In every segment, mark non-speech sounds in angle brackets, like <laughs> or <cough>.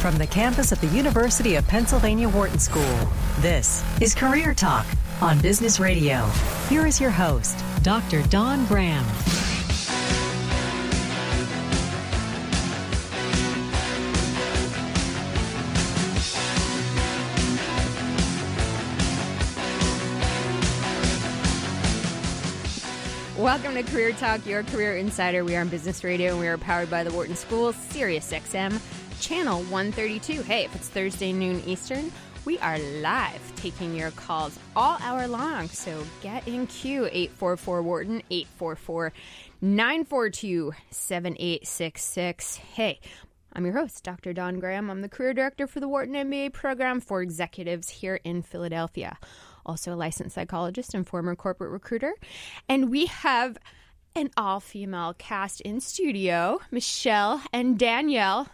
From the campus of the University of Pennsylvania Wharton School, this is Career Talk on Business Radio. Here is your host, Dr. Don Graham. Welcome to Career Talk, your career insider. We are on Business Radio and we are powered by the Wharton School, Sirius XM, channel 132. Hey, if it's Thursday noon Eastern, we are live taking your calls all hour long. So get in queue 844 Wharton, 844 942 7866. Hey, I'm your host, Dr. Don Graham. I'm the career director for the Wharton MBA program for executives here in Philadelphia also a licensed psychologist and former corporate recruiter. And we have an all female cast in studio Michelle and Danielle.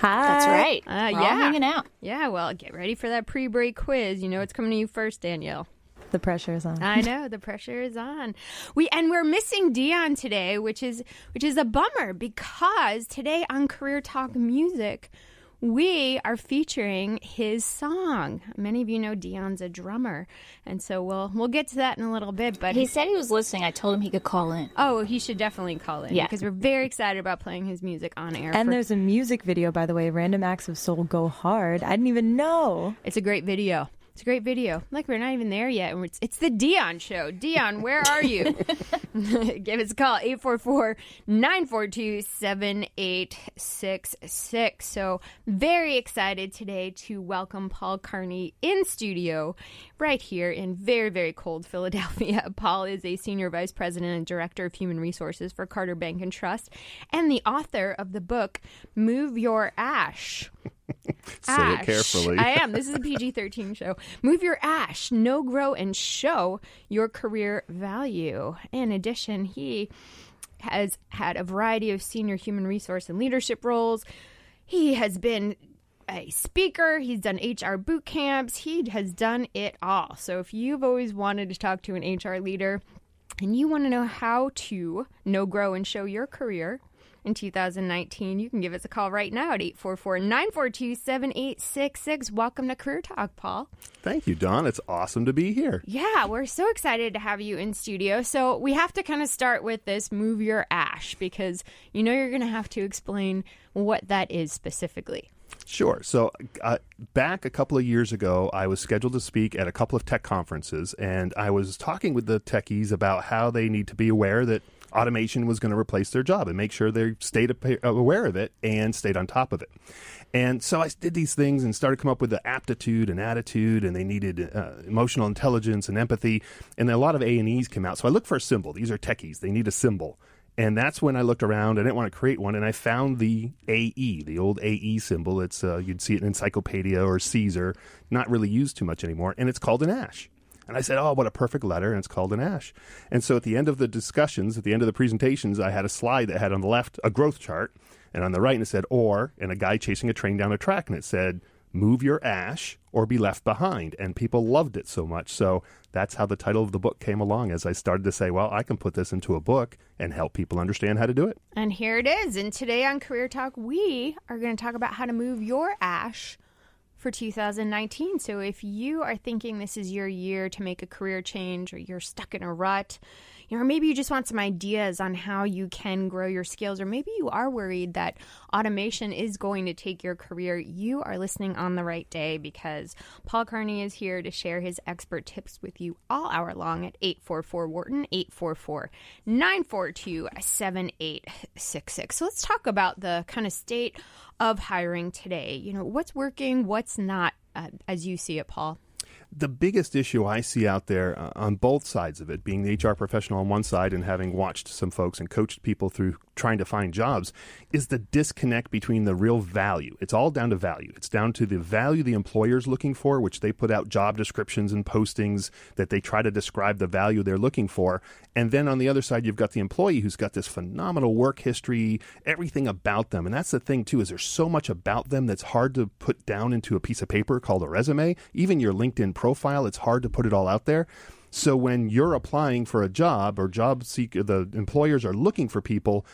Hi. That's right. Uh, We're yeah. all hanging out. Yeah, well, get ready for that pre break quiz. You know it's coming to you first, Danielle. The pressure is on. I know the pressure is on. We and we're missing Dion today, which is which is a bummer because today on Career Talk Music, we are featuring his song. Many of you know Dion's a drummer, and so we'll we'll get to that in a little bit. But He said he was listening. I told him he could call in. oh, he should definitely call in Yeah. because we're very excited about playing his music on air. And for- there's a music video, by the way, Random Acts of Soul Go Hard. I didn't even know. It's a great video. It's a great video. Like we're not even there yet. and It's, it's the Dion show. Dion, where are you? <laughs> <laughs> Give us a call 844-942-7866. So, very excited today to welcome Paul Carney in studio right here in very very cold Philadelphia. <laughs> Paul is a senior vice president and director of human resources for Carter Bank and Trust and the author of the book Move Your Ash. <laughs> Say it carefully. I am. This is a PG 13 show. Move your ash, know grow, and show your career value. In addition, he has had a variety of senior human resource and leadership roles. He has been a speaker, he's done HR boot camps, he has done it all. So if you've always wanted to talk to an HR leader and you want to know how to know grow, and show your career, in 2019, you can give us a call right now at 844 942 7866. Welcome to Career Talk, Paul. Thank you, Don. It's awesome to be here. Yeah, we're so excited to have you in studio. So, we have to kind of start with this move your ash because you know you're going to have to explain what that is specifically. Sure. So, uh, back a couple of years ago, I was scheduled to speak at a couple of tech conferences, and I was talking with the techies about how they need to be aware that automation was going to replace their job and make sure they stayed aware of it and stayed on top of it. And so I did these things and started to come up with the aptitude and attitude, and they needed uh, emotional intelligence and empathy, and a lot of A and E's came out. So I looked for a symbol. These are techies; they need a symbol. And that's when I looked around. I didn't want to create one, and I found the AE, the old AE symbol. It's uh, you'd see it in Encyclopedia or Caesar, not really used too much anymore, and it's called an ash. And I said, "Oh, what a perfect letter!" And it's called an ash. And so at the end of the discussions, at the end of the presentations, I had a slide that had on the left a growth chart, and on the right and it said "or," and a guy chasing a train down a track, and it said move your ash or be left behind. And people loved it so much. So that's how the title of the book came along as I started to say, well, I can put this into a book and help people understand how to do it. And here it is. And today on Career Talk, we are going to talk about how to move your ash for 2019. So if you are thinking this is your year to make a career change or you're stuck in a rut, you know, or maybe you just want some ideas on how you can grow your skills, or maybe you are worried that automation is going to take your career, you are listening on the right day because Paul Carney is here to share his expert tips with you all hour long at 844 Wharton, 844 942 7866. So let's talk about the kind of state of hiring today. You know, what's working, what's not, uh, as you see it, Paul? The biggest issue I see out there uh, on both sides of it, being the HR professional on one side and having watched some folks and coached people through trying to find jobs, is the disconnect between the real value. It's all down to value. It's down to the value the employer's looking for, which they put out job descriptions and postings that they try to describe the value they're looking for. And then on the other side, you've got the employee who's got this phenomenal work history, everything about them. And that's the thing, too, is there's so much about them that's hard to put down into a piece of paper called a resume. Even your LinkedIn profile, it's hard to put it all out there. So when you're applying for a job or job seeker, the employers are looking for people.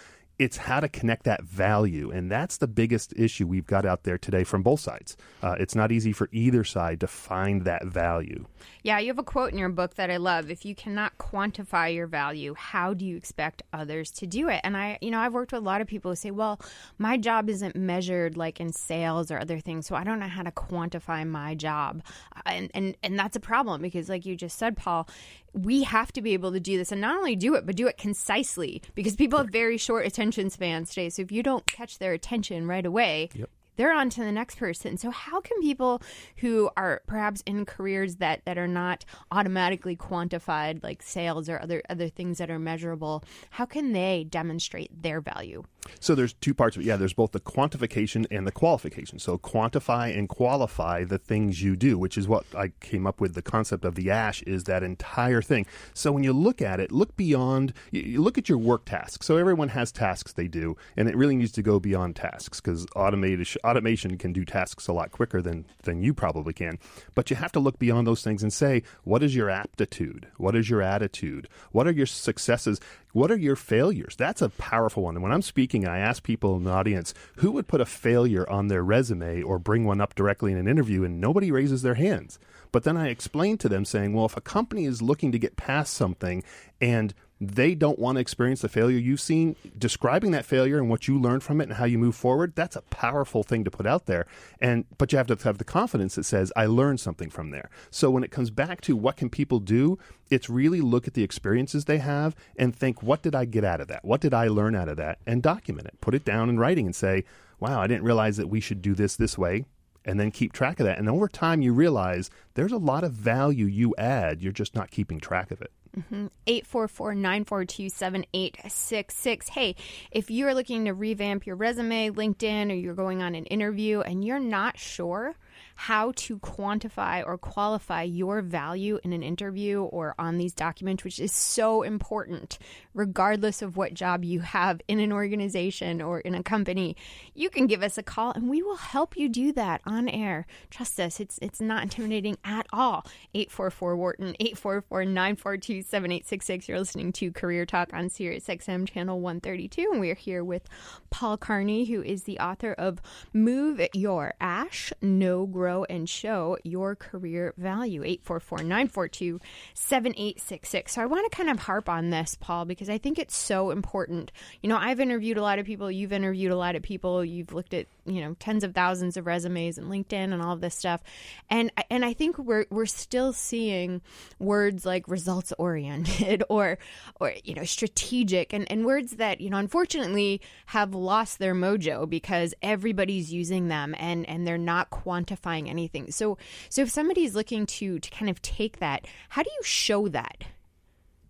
It's how to connect that value. And that's the biggest issue we've got out there today from both sides. Uh, it's not easy for either side to find that value. Yeah, you have a quote in your book that I love. If you cannot quantify your value, how do you expect others to do it? And I, you know, I've worked with a lot of people who say, well, my job isn't measured like in sales or other things, so I don't know how to quantify my job. And and and that's a problem because like you just said, Paul, we have to be able to do this and not only do it, but do it concisely because people have very short attention spans today. So if you don't catch their attention right away, Yep. They're on to the next person. So how can people who are perhaps in careers that, that are not automatically quantified, like sales or other other things that are measurable, how can they demonstrate their value? So there's two parts of it. Yeah, there's both the quantification and the qualification. So quantify and qualify the things you do, which is what I came up with. The concept of the ash is that entire thing. So when you look at it, look beyond. You look at your work tasks. So everyone has tasks they do, and it really needs to go beyond tasks because automated automation can do tasks a lot quicker than than you probably can. But you have to look beyond those things and say, what is your aptitude? What is your attitude? What are your successes? What are your failures? That's a powerful one. And when I'm speaking, I ask people in the audience who would put a failure on their resume or bring one up directly in an interview, and nobody raises their hands. But then I explain to them saying, well, if a company is looking to get past something and they don't want to experience the failure you've seen, describing that failure and what you learned from it and how you move forward, that's a powerful thing to put out there. And but you have to have the confidence that says, I learned something from there. So when it comes back to what can people do, it's really look at the experiences they have and think, what did I get out of that? What did I learn out of that? And document it. Put it down in writing and say, wow, I didn't realize that we should do this this way and then keep track of that. And over time, you realize there's a lot of value you add. You're just not keeping track of it. Mm-hmm. 844 942 7866. Hey, if you're looking to revamp your resume, LinkedIn, or you're going on an interview and you're not sure how to quantify or qualify your value in an interview or on these documents, which is so important, regardless of what job you have in an organization or in a company, you can give us a call and we will help you do that on air. Trust us, it's it's not intimidating at all. 844 Wharton, 844 942 7866. You're listening to Career Talk on Sirius XM Channel 132, and we're here with Paul Carney, who is the author of Move Your Ash, Know, Grow, and Show Your Career Value. 844 942 7866. So I want to kind of harp on this, Paul, because I think it's so important. You know, I've interviewed a lot of people, you've interviewed a lot of people, you've looked at, you know, tens of thousands of resumes and LinkedIn and all of this stuff. And and I think we're we're still seeing words like results oriented <laughs> or or you know, strategic and, and words that, you know, unfortunately have lost their mojo because everybody's using them and and they're not quantifying anything. So so if somebody's looking to to kind of take that, how do you show that?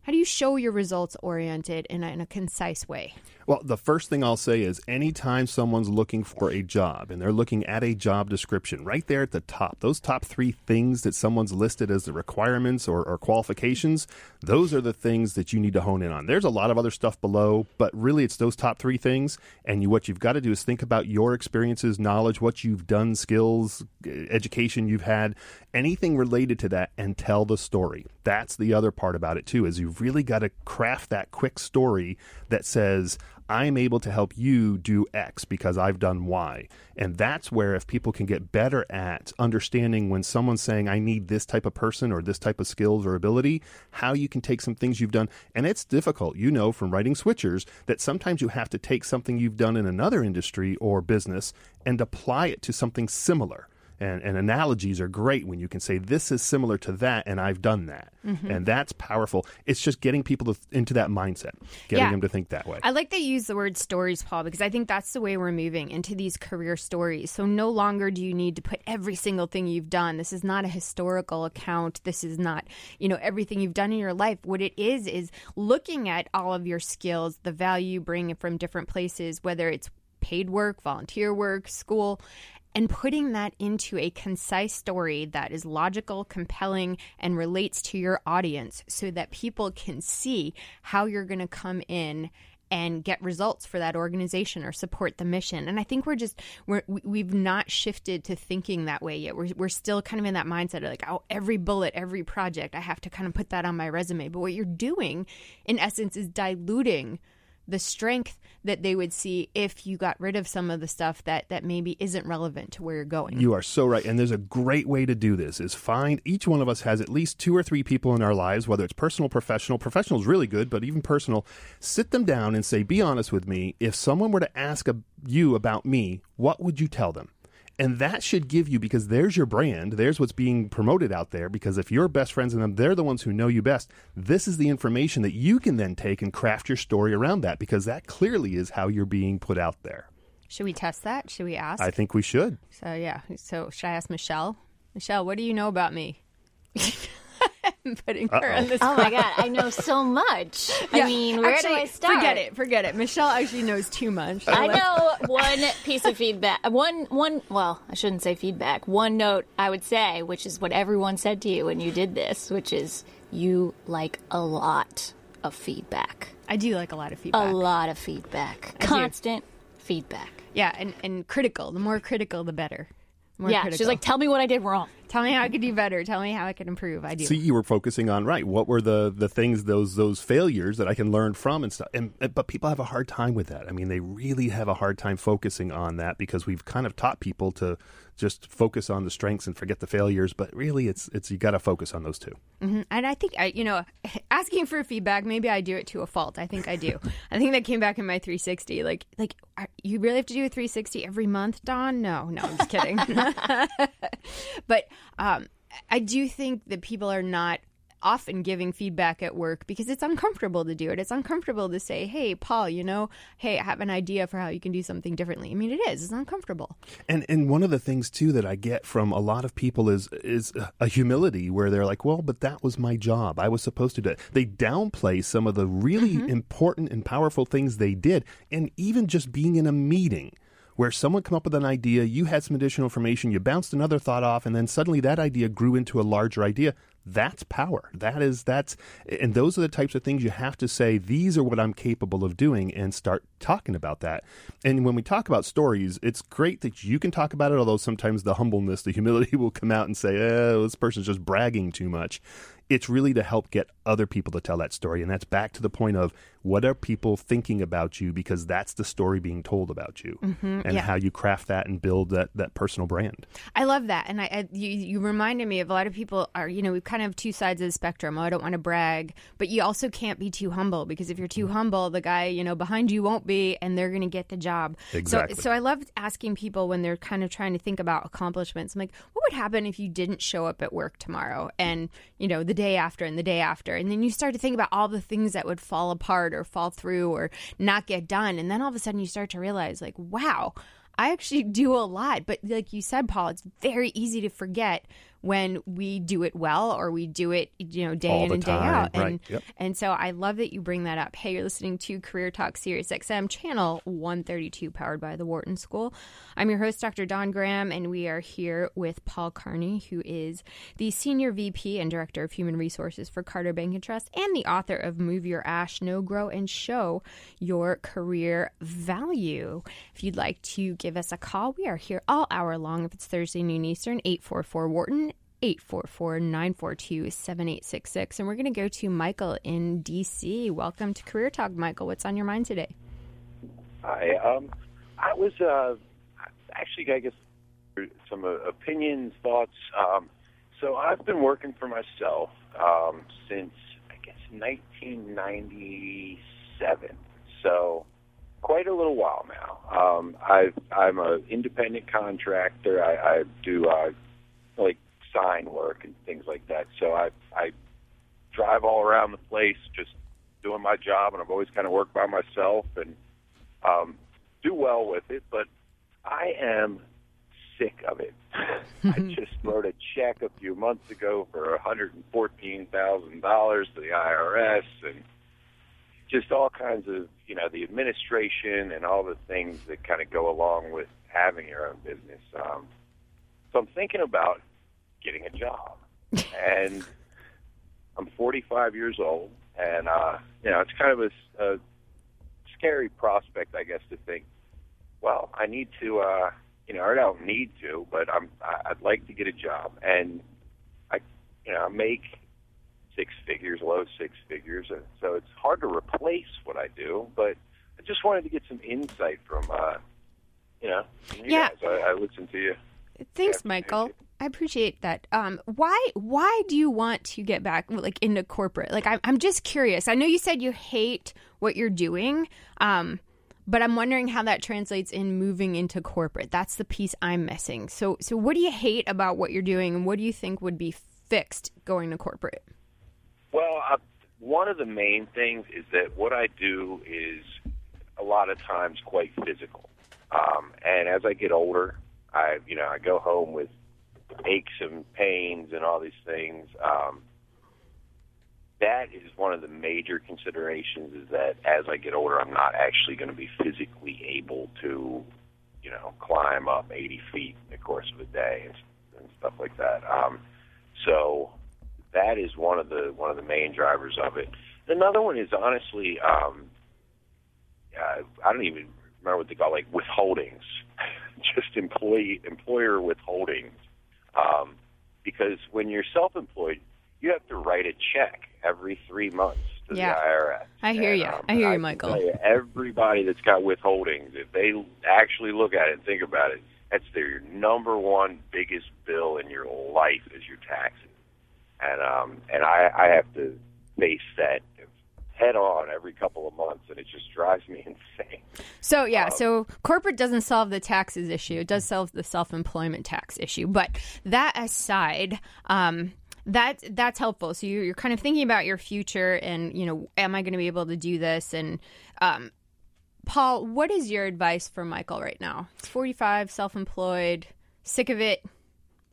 How do you show your results oriented in a, in a concise way? Well, the first thing I'll say is anytime someone's looking for a job and they're looking at a job description, right there at the top, those top three things that someone's listed as the requirements or, or qualifications, those are the things that you need to hone in on. There's a lot of other stuff below, but really it's those top three things. And you, what you've got to do is think about your experiences, knowledge, what you've done, skills, education you've had, anything related to that, and tell the story. That's the other part about it, too, is you've really got to craft that quick story that says, I'm able to help you do X because I've done Y. And that's where, if people can get better at understanding when someone's saying, I need this type of person or this type of skills or ability, how you can take some things you've done. And it's difficult, you know, from writing switchers, that sometimes you have to take something you've done in another industry or business and apply it to something similar. And, and, analogies are great when you can say this is similar to that and i've done that Mm-hmm. and that's powerful it's just getting people to, into that mindset getting Yeah. them to think that way I like to use the word stories, Paul, because I think that's the way we're moving into these career stories. So no longer do you need to put every single thing you've done. This is not a historical account. This is not, you know, everything you've done in your life. What it is is looking at all of your skills, the value you bring from different places, whether it's paid work, volunteer work, school, and putting that into a concise story that is logical, compelling, and relates to your audience so that people can see how you're going to come in and get results for that organization or support the mission. And I think we're just we're we- we've not shifted to thinking that way yet. We're we're still kind of in that mindset of like, oh, every bullet, every project, I have to kind of put that on my resume. But what you're doing in essence is diluting the strength that they would see if you got rid of some of the stuff that that maybe isn't relevant to where you're going. You are so right. And there's a great way to do this is find each one of us has at least two or three people in our lives, whether it's personal, professional. Professional is really good, but even personal, sit them down and say, be honest with me. If someone were to ask a, you about me, what would you tell them? And that should give you, because there's your brand, there's what's being promoted out there. Because if you're best friends with them, they're the ones who know you best. This is the information that you can then take and craft your story around that, because that clearly is how you're being put out there. Should we test that? Should we ask? I think we should. so yeah. So should I ask Michelle? Michelle, what do you know about me? <laughs> I'm <laughs> putting her on this. Oh my god, I know so much. I mean, where Actually, do I start? Forget it. Forget it. Michelle actually knows too much. I know one piece of feedback. One, one. Well, I shouldn't say feedback. One note I would say, which is what everyone said to you when you did this, which is you like a lot of feedback. I do like a lot of feedback. A lot of feedback. do. Constant feedback. Yeah, and, and critical. The more critical, the better. More yeah, critical. she's like, tell me what I did wrong. tell me how I could do better. Tell me how I could improve. I do. See, you were focusing on right. What were the the things those those failures that I can learn from and stuff. And but people have a hard time with that. I mean, they really have a hard time focusing on that because we've kind of taught people to just focus on the strengths and forget the failures. But really, it's it's you got to focus on those two. Mhm. And I think I, you know, <laughs> asking for feedback. Maybe I do it to a fault. I think I do. <laughs> I think that came back in my 360. Like, like are, you really have to do a 360 every month, Don? No, no, I'm just kidding. <laughs> but um, I do think that people are not often giving feedback at work because it's uncomfortable to do it. It's uncomfortable to say, "Hey, Paul, you know, hey, I have an idea for how you can do something differently." I mean, it is. It's uncomfortable. And and one of the things too that I get from a lot of people is is a humility where they're like, well, but that was my job. I was supposed to do it. They downplay some of the really mm-hmm. important and powerful things they did, and even just being in a meeting where someone come up with an idea, you had some additional information, you bounced another thought off, and then suddenly that idea grew into a larger idea. That's power. That is that's and those are the types of things you have to say, these are what I'm capable of doing and start talking about that. And when we talk about stories, it's great that you can talk about it, although sometimes the humbleness, the humility <laughs> will come out and say, oh, this person's just bragging too much. It's really to help get other people to tell that story. And that's back to the point of what are people thinking about you because that's the story being told about you mm-hmm, and yeah. how you craft that and build that, that personal brand. I love that, and I, I you, you reminded me of a lot of people are you know we kind of have two sides of the spectrum. Oh, I don't want to brag, but you also can't be too humble because if you're too mm-hmm. humble, the guy you know behind you won't be, and they're going to get the job. Exactly. So, so I love asking people when they're kind of trying to think about accomplishments. I'm like, what would happen if you didn't show up at work tomorrow, and you know the day after, and the day after, and then you start to think about all the things that would fall apart or fall through or not get done, and then all of a sudden you start to realize like, wow. I actually <laughs> do a lot, but like you said, Paul, it's very easy to forget when we do it well or we do it, you know, day All in and day time, out. And yep. and so I love that you bring that up. Hey, you're listening to Career Talk Sirius XM channel 132 powered by the Wharton School. I'm your host Dr. Don Graham and we are here with Paul Carney who is the senior VP and director of human resources for Carter Bank and Trust and the author of Move Your Ash, Know, Grow and Show Your Career Value. If you'd like to give us a call, we are here all hour long if it's Thursday noon Eastern 844 Wharton 844 942 7866. And we're going to go to Michael in DC. Welcome to Career Talk, Michael. What's on your mind today? Hi. Um, I was uh, actually, I guess, some uh, opinions, thoughts. Um, so I've been working for myself um, since I guess 1997. So quite a little while now. Um, I've, I'm an independent contractor. I, I do uh, like sign work and things like that. So I I drive all around the place just doing my job, and I've always kind of worked by myself and um, do well with it. But I am sick of it. <laughs> I just wrote a check a few months ago for $114,000 to the IRS and just all kinds of, you know, the administration and all the things that kind of go along with having your own business. Um, so I'm thinking about getting a job. and <laughs> I'm 45 years old, and, uh, you know, it's kind of a, a scary prospect, I guess, to think, well, I need to, uh, you know, I don't need to, but I'm, I'd like to get a job, and I, you know, I make six figures, low six figures, and so it's hard to replace what I do, but I just wanted to get some insight from, uh, you know, you Yeah. guys. I, I listened to you. Thanks, Michael. I appreciate that. Um, why why do you want to get back like into corporate? Like I'm I'm just curious. I know you said you hate what you're doing, um, but I'm wondering how that translates in moving into corporate. That's the piece I'm missing. So so what do you hate about what you're doing, and what do you think would be fixed going to corporate? Well, uh, one of the main things is that what I do is a lot of times quite physical. Um, and as I get older, I you know I go home with aches and pains and all these things. Um, that is one of the major considerations. Is that as I get older, I'm not actually going to be physically able to, you know, climb up 80 feet in the course of a day and, and stuff like that. Um, so that is one of the one of the main drivers of it. Another one is honestly, um, uh, I don't even remember what they call like withholdings, <laughs> just employee employer withholdings. Um, because when you're self-employed, you have to write a check every three months to Yeah. the IRS. I hear And, you. um, I hear you, can Michael. you, everybody that's got withholdings, if they actually look at it and think about it, that's their number one biggest bill in your life is your taxes and um and I I have to face that head on every couple of months, and it just drives me <laughs> insane. So yeah, so corporate doesn't solve the taxes issue. It does solve the self-employment tax issue. But that aside, um, that that's helpful. So you're, you're kind of thinking about your future, and you know, am I going to be able to do this? And um, Paul, what is your advice for Michael right now? He's 45, self-employed, sick of it,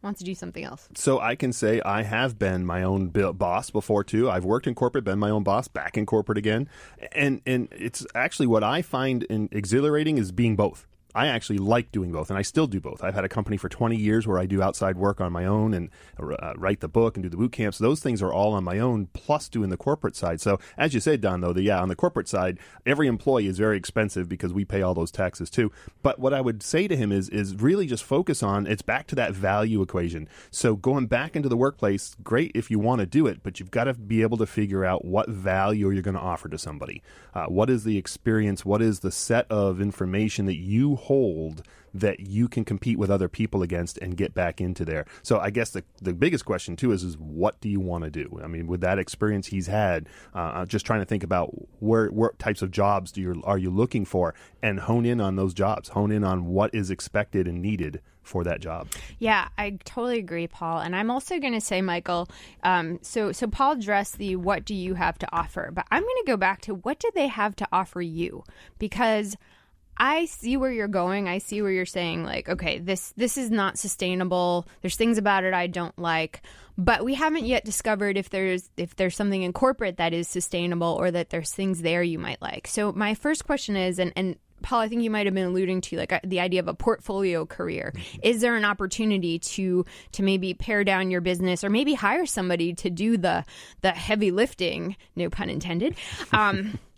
wants to do something else. So I can say I have been my own boss before too. I've worked in corporate, been my own boss, back in corporate again, and and it's actually what I find in exhilarating is being both. I actually like doing both, and I still do both. I've had a company for 20 years where I do outside work on my own and uh, write the book and do the boot camps. Those things are all on my own, plus doing the corporate side. So, as you said, Don, though, the, yeah, on the corporate side, every employee is very expensive because we pay all those taxes too. But what I would say to him is, is really just focus on it's back to that value equation. So, going back into the workplace, great if you want to do it, but you've got to be able to figure out what value you're going to offer to somebody. Uh, what is the experience? What is the set of information that you hold that you can compete with other people against and get back into there. So I guess the the biggest question too is is what do you want to do? I mean, with that experience he's had, uh, just trying to think about where what types of jobs do you are you looking for, and hone in on those jobs. Hone in on what is expected and needed for that job. Yeah, I totally agree, Paul. And I'm also going to say, Michael. Um, so, so Paul addressed the what do you have to offer, but I'm going to go back to what do they have to offer you because. I see where you're going. I see where you're saying like, okay, this this is not sustainable. There's things about it I don't like, but we haven't yet discovered if there's if there's something in corporate that is sustainable or that there's things there you might like. So my first question is and and Paul, I think you might have been alluding to like uh, the idea of a portfolio career. Is there an opportunity to to maybe pare down your business or maybe hire somebody to do the the heavy lifting, no pun intended? Um <laughs>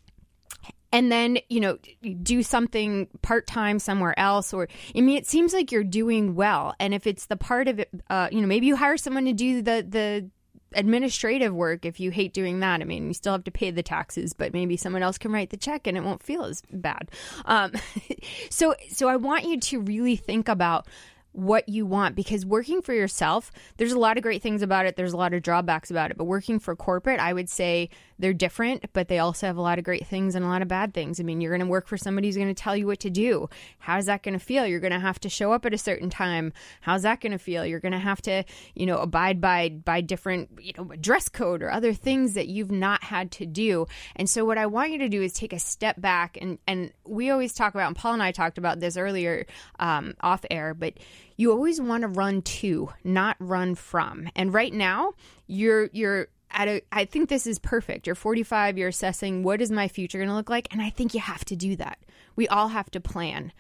and then you know do something part-time somewhere else or i mean it seems like you're doing well. And if it's the part of it uh, you know maybe you hire someone to do the the administrative work if you hate doing that. I mean you still have to pay the taxes but maybe someone else can write the check and it won't feel as bad. Um, <laughs> so so i want you to really think about what you want because working for yourself there's a lot of great things about it. There's a lot of drawbacks about it. But working for corporate i would say they're different but they also have a lot of great things and a lot of bad things. I mean you're going to work for somebody who's going to tell you what to do. How's that going to feel? You're going to have to show up at a certain time. How's that going to feel? You're going to have to you know abide by by different you know dress code or other things that you've not had to do. And so what i want you to do is take a step back and and we always talk about and paul and i talked about this earlier um, off air but you always want to run to, not run from. And right now, you're you're at a I think this is perfect. You're 45, you're assessing what is my future going to look like, and I think you have to do that. We all have to plan.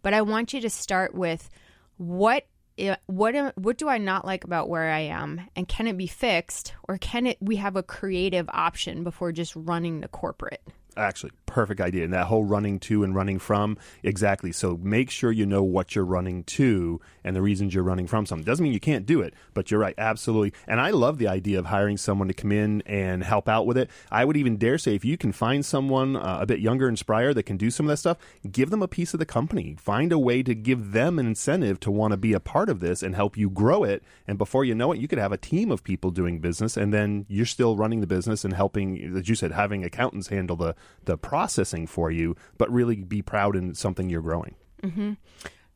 But I want you to start with what eh, what eh, what do I not like about where I am and can it be fixed or can it we have a creative option before just running the corporate? Actually, perfect idea. And that whole running to and running from, exactly. So make sure you know what you're running to and the reasons you're running from something. Doesn't mean you can't do it, but you're right, absolutely. And I love the idea of hiring someone to come in and help out with it. I would even dare say if you can find someone uh, a bit younger and sprier that can do some of that stuff, give them a piece of the company. Find a way to give them an incentive to want to be a part of this and help you grow it. And before you know it, you could have a team of people doing business, and then you're still running the business and helping, as you said, having accountants handle the the processing for you, but really be proud in something you're growing.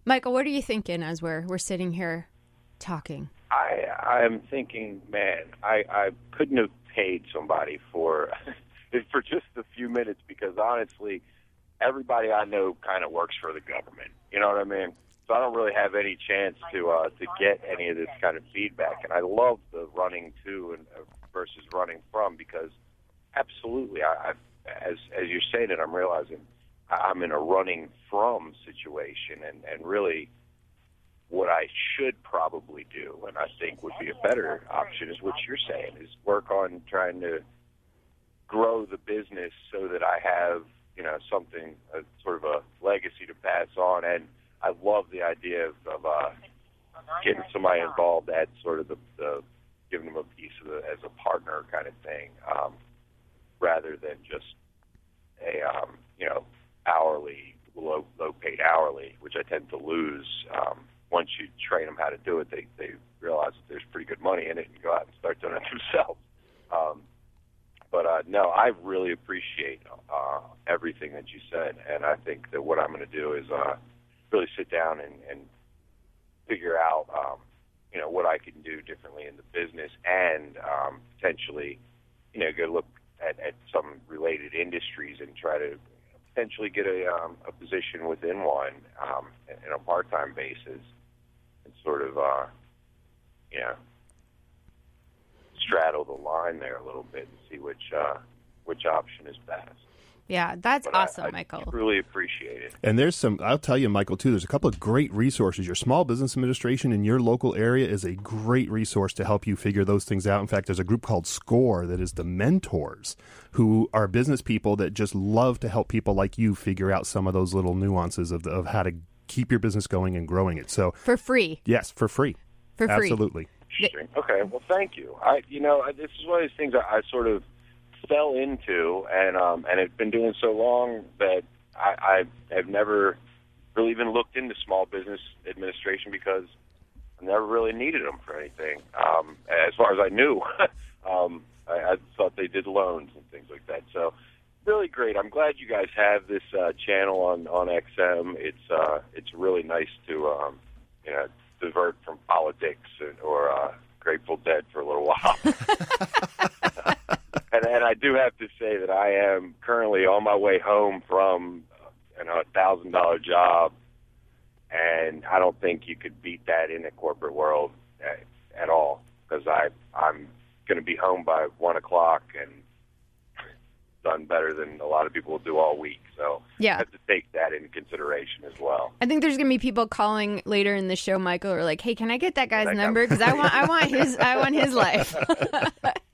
Michael, what are you thinking as we're we're sitting here talking? I I'm thinking, man, I I couldn't have paid somebody for <laughs> for just a few minutes because honestly, everybody I know kind of works for the government. You know what I mean? So I don't really have any chance to uh, to get any of this kind of feedback. And I love the running to and uh, versus running from because absolutely, I, I as as you're saying it, I'm realizing I'm in a running from situation, and and really what I should probably do, and I think would be a better option, is what you're saying: is work on trying to grow the business so that I have, you know, something, a, sort of a legacy to pass on. And I love the idea of, of uh, getting somebody involved at sort of the, the giving them a piece of the, as a partner kind of thing, um, rather than just a, um, you know, hourly, low, low paid hourly, which I tend to lose. Um, once you train them how to do it, they, they realize that there's pretty good money in it and go out and start doing it <laughs> themselves. Um, but uh, no, I really appreciate uh, everything that you said, and I think that what I'm going to do is uh, really sit down and, and figure out, um, you know, what I can do differently in the business, and um, potentially, you know, go look at, at some related industries and try to potentially get a, um, a position within one um, in a part-time basis, and sort of, uh, you know, straddle the line there a little bit and see which uh, which option is best. Yeah, that's But awesome, I, Michael. Really appreciate it. And there's some, I'll tell you, Michael, too, there's a couple of great resources. Your Small Business Administration in your local area is a great resource to help you figure those things out. In fact, there's a group called SCORE that is the mentors who are business people that just love to help people like you figure out some of those little nuances of, of how to keep your business going and growing it. So, For free. yes, for free. For free. Absolutely. Okay, well, thank you. I, you know, I- this is one of these things I, I sort of fell into, and um, and have been doing so long that I, I have never really even looked into small business administration because I never really needed them for anything. Um, as far as I knew, <laughs> um, I, I thought they did loans and things like that. So. Really great. I'm glad you guys have this uh, channel on on XM. It's uh, it's really nice to um, you know divert from politics and, or uh, Grateful Dead for a little while. <laughs> and, and I do have to say that I am currently on my way home from you know a thousand dollar job, and I don't think you could beat that in the corporate world at, at all because I I'm going to be home by one o'clock and done better than a lot of people will do all week. So Yeah. I have to take that into consideration as well. I think there's gonna be people calling later in the show, Michael, or like, "Hey, can I get that guy's That number? Because I want, I want his, I want his life." <laughs>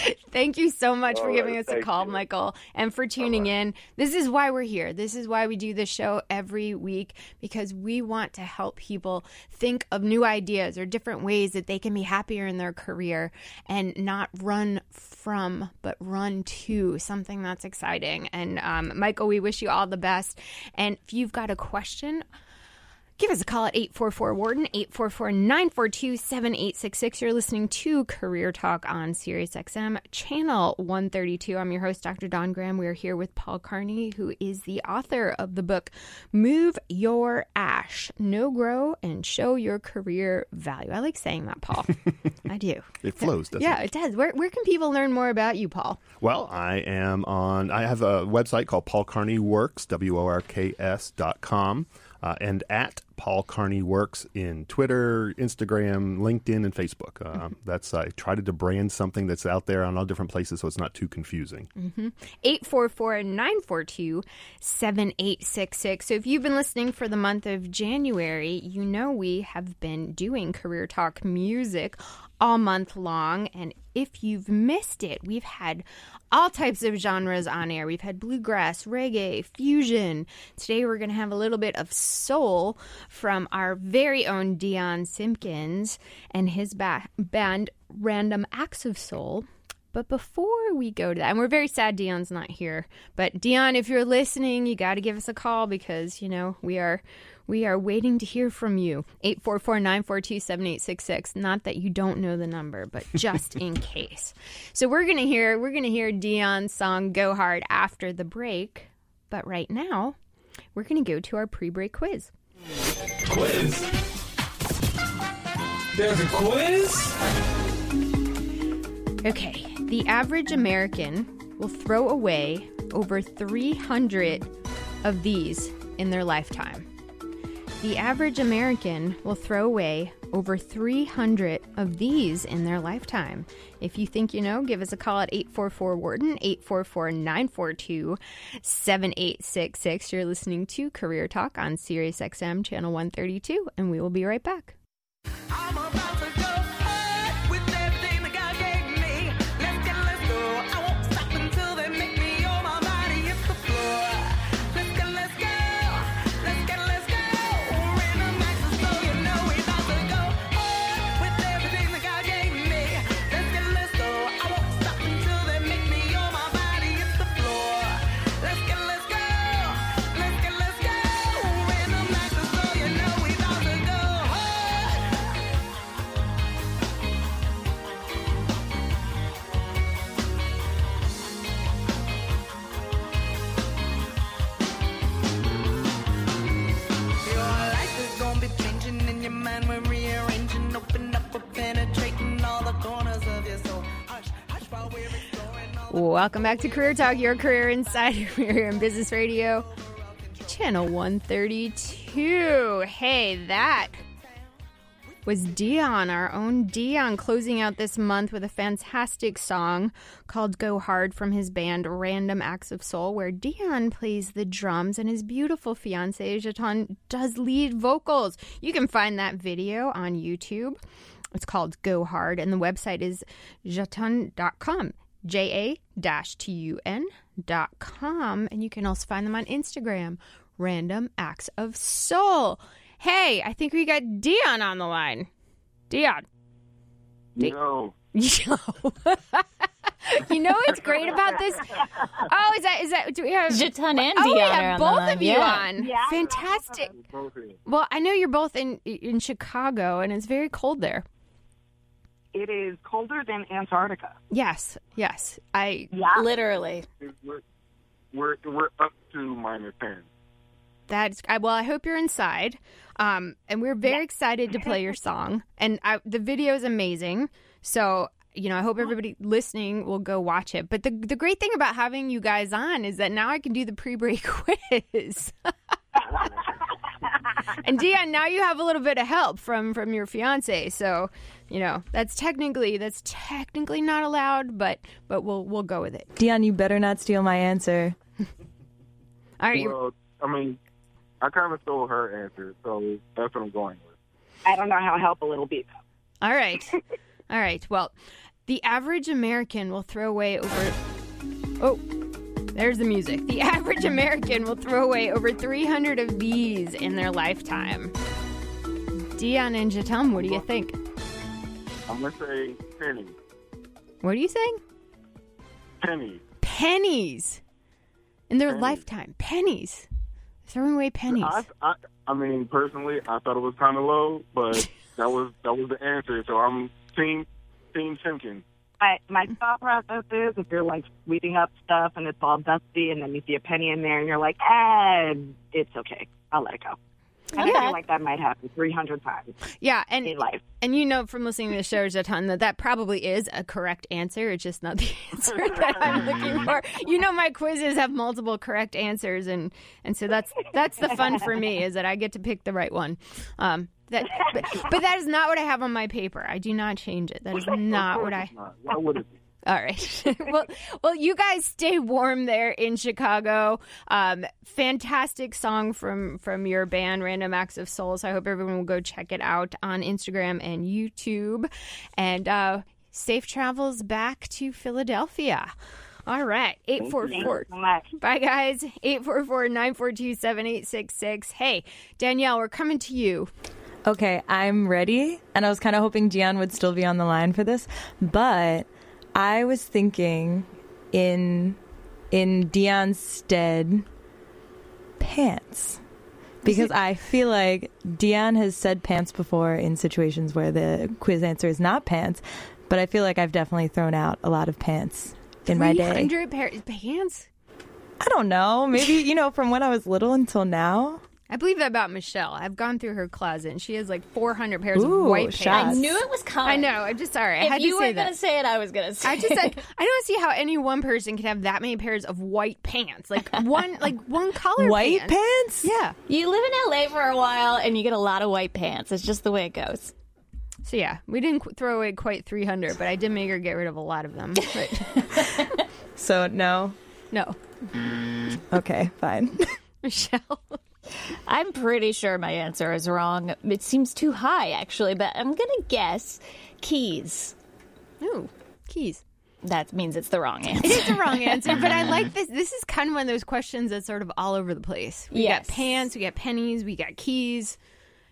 <laughs> Thank you so much for giving right, us a call, you. Michael, and for tuning in. This is why we're here. This is why we do this show every week because we want to help people think of new ideas or different ways that they can be happier in their career and not run from, but run to something that's exciting. And um, Michael, we wish you all the best. And if you've got a question, Give us a call at 844 Wharton, 844 942 7866. You're listening to Career Talk on SiriusXM, channel 132. I'm your host, Dr. Don Graham. We are here with Paul Carney, who is the author of the book Move Your Ash Know, Grow, and Show Your Career Value. I like saying that, Paul. <laughs> I do. It flows, doesn't Yeah, it? Yeah, it does. Where, where can people learn more about you, Paul? Well, I am on, I have a website called Paul Carney Works, W O R K S dot com, uh, and at Paul Carney Works in Twitter, Instagram, LinkedIn, and Facebook. Uh, that's I tried to brand something that's out there on all different places, so it's not too confusing. 844 942 7866. So, if you've been listening for the month of January, you know we have been doing Career Talk music all month long. And if you've missed it, we've had all types of genres on air. We've had bluegrass, reggae, fusion. Today, we're going to have a little bit of soul from our very own Dion Simpkins and his ba- band, Random Acts of Soul. But before we go to that, and we're very sad Dion's not here. But Dion, if you're listening, you got to give us a call because you know we are we are waiting to hear from you. 844-942-7866. Not that you don't know the number, but just <laughs> in case. So we're gonna hear we're gonna hear Dion's song "Go Hard" after the break. But right now, we're gonna go to our pre-break quiz. Quiz. There's a quiz? Okay, the average American will throw away over 300 of these in their lifetime. The average American will throw away over 300 of these in their lifetime. If you think you know, give us a call at 844 Wharton, 844 942 7866. You're listening to Career Talk on Sirius XM Channel 132, and we will be right back. Welcome back to Career Talk, your career insider <laughs> here on Business Radio, Channel 132. Hey, that was Dion, our own Dion, closing out this month with a fantastic song called Go Hard from his band Random Acts of Soul, where Dion plays the drums and his beautiful fiance Jatun does lead vocals. You can find that video on YouTube. It's called Go Hard, and the website is jatun.com. J A T U N dot com. And you can also find them on Instagram, Random Acts of Soul. Hey, I think we got Dion on the line. Dion. No. <laughs> Yo. <laughs> you know what's great about this? Oh, is that is that do we have Jatun and Oh, we Dion are have both of you yeah. on. Fantastic. Both. Well, I know you're both in in Chicago and it's very cold there. It is colder than Antarctica. Yes. Yes. I Literally. We're, we're, we're up to minus 10. That's I, well. I hope you're inside. Um, and we're very excited to play your <laughs> song. And I, the video is amazing. So you know, I hope everybody listening will go watch it. But the the great thing about having you guys on is that now I can do the pre-break <laughs> quiz. <laughs> and Dion, now you have a little bit of help from from your fiance. So you know that's technically that's technically not allowed, but but we'll we'll go with it. Dion, you better not steal my answer. All right, you Well, I mean, I kind of stole her answer, so that's what I'm going with. I don't know how help a little bit. All right. All right. Well, the average American will throw away over. Oh, there's the music. The average American will throw away over 300 of these in their lifetime. Dion and Jatun, what do you think? I'm going to say penny. What are you saying? Penny. Pennies in their Pennies. lifetime. Pennies. Throwing away pennies. I, I, I mean, personally, I thought it was kind of low, but <laughs> that was that was the answer. So I'm team team Simpkins. My my thought process is if you're like sweeping up stuff and it's all dusty and then you see a penny in there and you're like, ah, it's okay. I'll let it go. I feel like that might happen 300 times Yeah, and in life. and you know from listening to the shows a ton that that probably is a correct answer. It's just not the <laughs> answer <laughs> that I'm looking for. You know, my quizzes have multiple correct answers, and and so that's that's the fun for me is that I get to pick the right one. Um, that, but, but that is not what I have on my paper. I do not change it. That is not what I. Why would it be? All right. <laughs> well, well, you guys stay warm there in Chicago. Um, fantastic song from from your band, Random Acts of Souls. I hope everyone will go check it out on Instagram and YouTube. And uh, safe travels back to Philadelphia. All right, eight four four. so. Bye, guys. 844 942 7866. Hey, Danielle, we're coming to you. Okay, I'm ready. And I was kind of hoping Dion would still be on the line for this, but I was thinking in in Dion's stead pants. Because I feel like Dion has said pants before in situations where the quiz answer is not pants, but I feel like I've definitely thrown out a lot of pants in my day. 300 pairs pants? I don't know. Maybe, you know, from when I was little until now. I believe that about Michelle. I've gone through her closet and she has like 400 pairs Ooh, of white shots. pants. I knew it was coming. I know. I'm just sorry. I If had you to say were going to say it, I was going to say I just like I don't see how any one person can have that many pairs of white pants. Like one like one color White pants. pants? Yeah. You live in LA for a while and you get a lot of white pants. It's just the way it goes. So yeah, we didn't qu- throw away quite 300, but I did make her get rid of a lot of them. <laughs> But So, no. no, Okay, fine. <laughs> Michelle. I'm pretty sure my answer is wrong. It seems too high, actually, but I'm going to guess keys. Ooh, keys. That means it's the wrong answer. It is the wrong answer, but I <laughs> like this. This is kind of one of those questions that's sort of all over the place. We Yes. got pants, we got pennies, we got keys.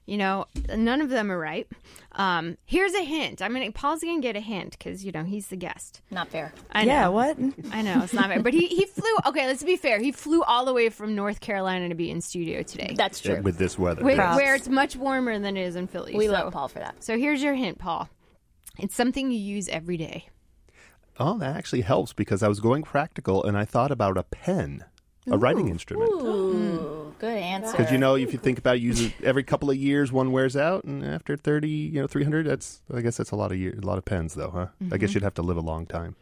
You know, none of them are right. Um, here's a hint. I'm gonna Paul's gonna get a hint because you know he's the guest. Not fair. I know. yeah, what? I know it's not fair, but he he flew. Okay, let's be fair. He flew all the way from North Carolina to be in studio today, That's true. with this weather. With- yes. where it's much warmer than it is in Philly. we so. love Paul for that. So here's your hint, Paul. It's something you use every day. Oh, that actually helps because I was going practical and I thought about a pen, a writing instrument. Ooh, good answer. Because you know, if you think about it, <laughs> every couple of years, one wears out, and after thirty, you know, three hundred. That's I guess that's a lot of year, a lot of pens, though, huh? I guess you'd have to live a long time.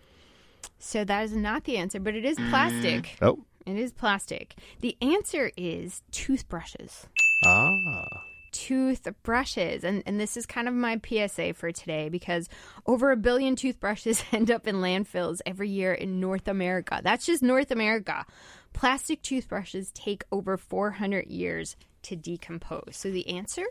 So that is not the answer, but it is plastic. <clears throat> Oh, It is plastic. The answer is toothbrushes. ah, Toothbrushes. And, and this is kind of my PSA for today because over a billion toothbrushes <laughs> end up in landfills every year in North America. That's just North America. Plastic toothbrushes take over 400 years to decompose. So the answer?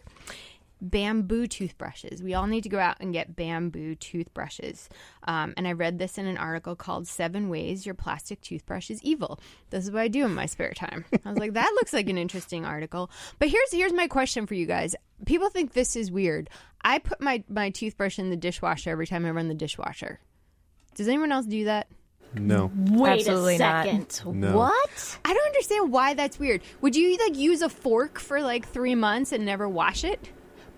Bamboo toothbrushes. We all need to go out and get bamboo toothbrushes. Um, and I read this in an article called Seven Ways Your Plastic Toothbrush is Evil. This is what I do in my spare time. I was like, that looks like an interesting article. But here's here's my question for you guys. People think this is weird. I put my, my toothbrush in the dishwasher every time I run the dishwasher. Does anyone else do that? no, Wait Absolutely a not. second. No. What? I don't understand why that's weird. Would you like use a fork for like three months and never wash it?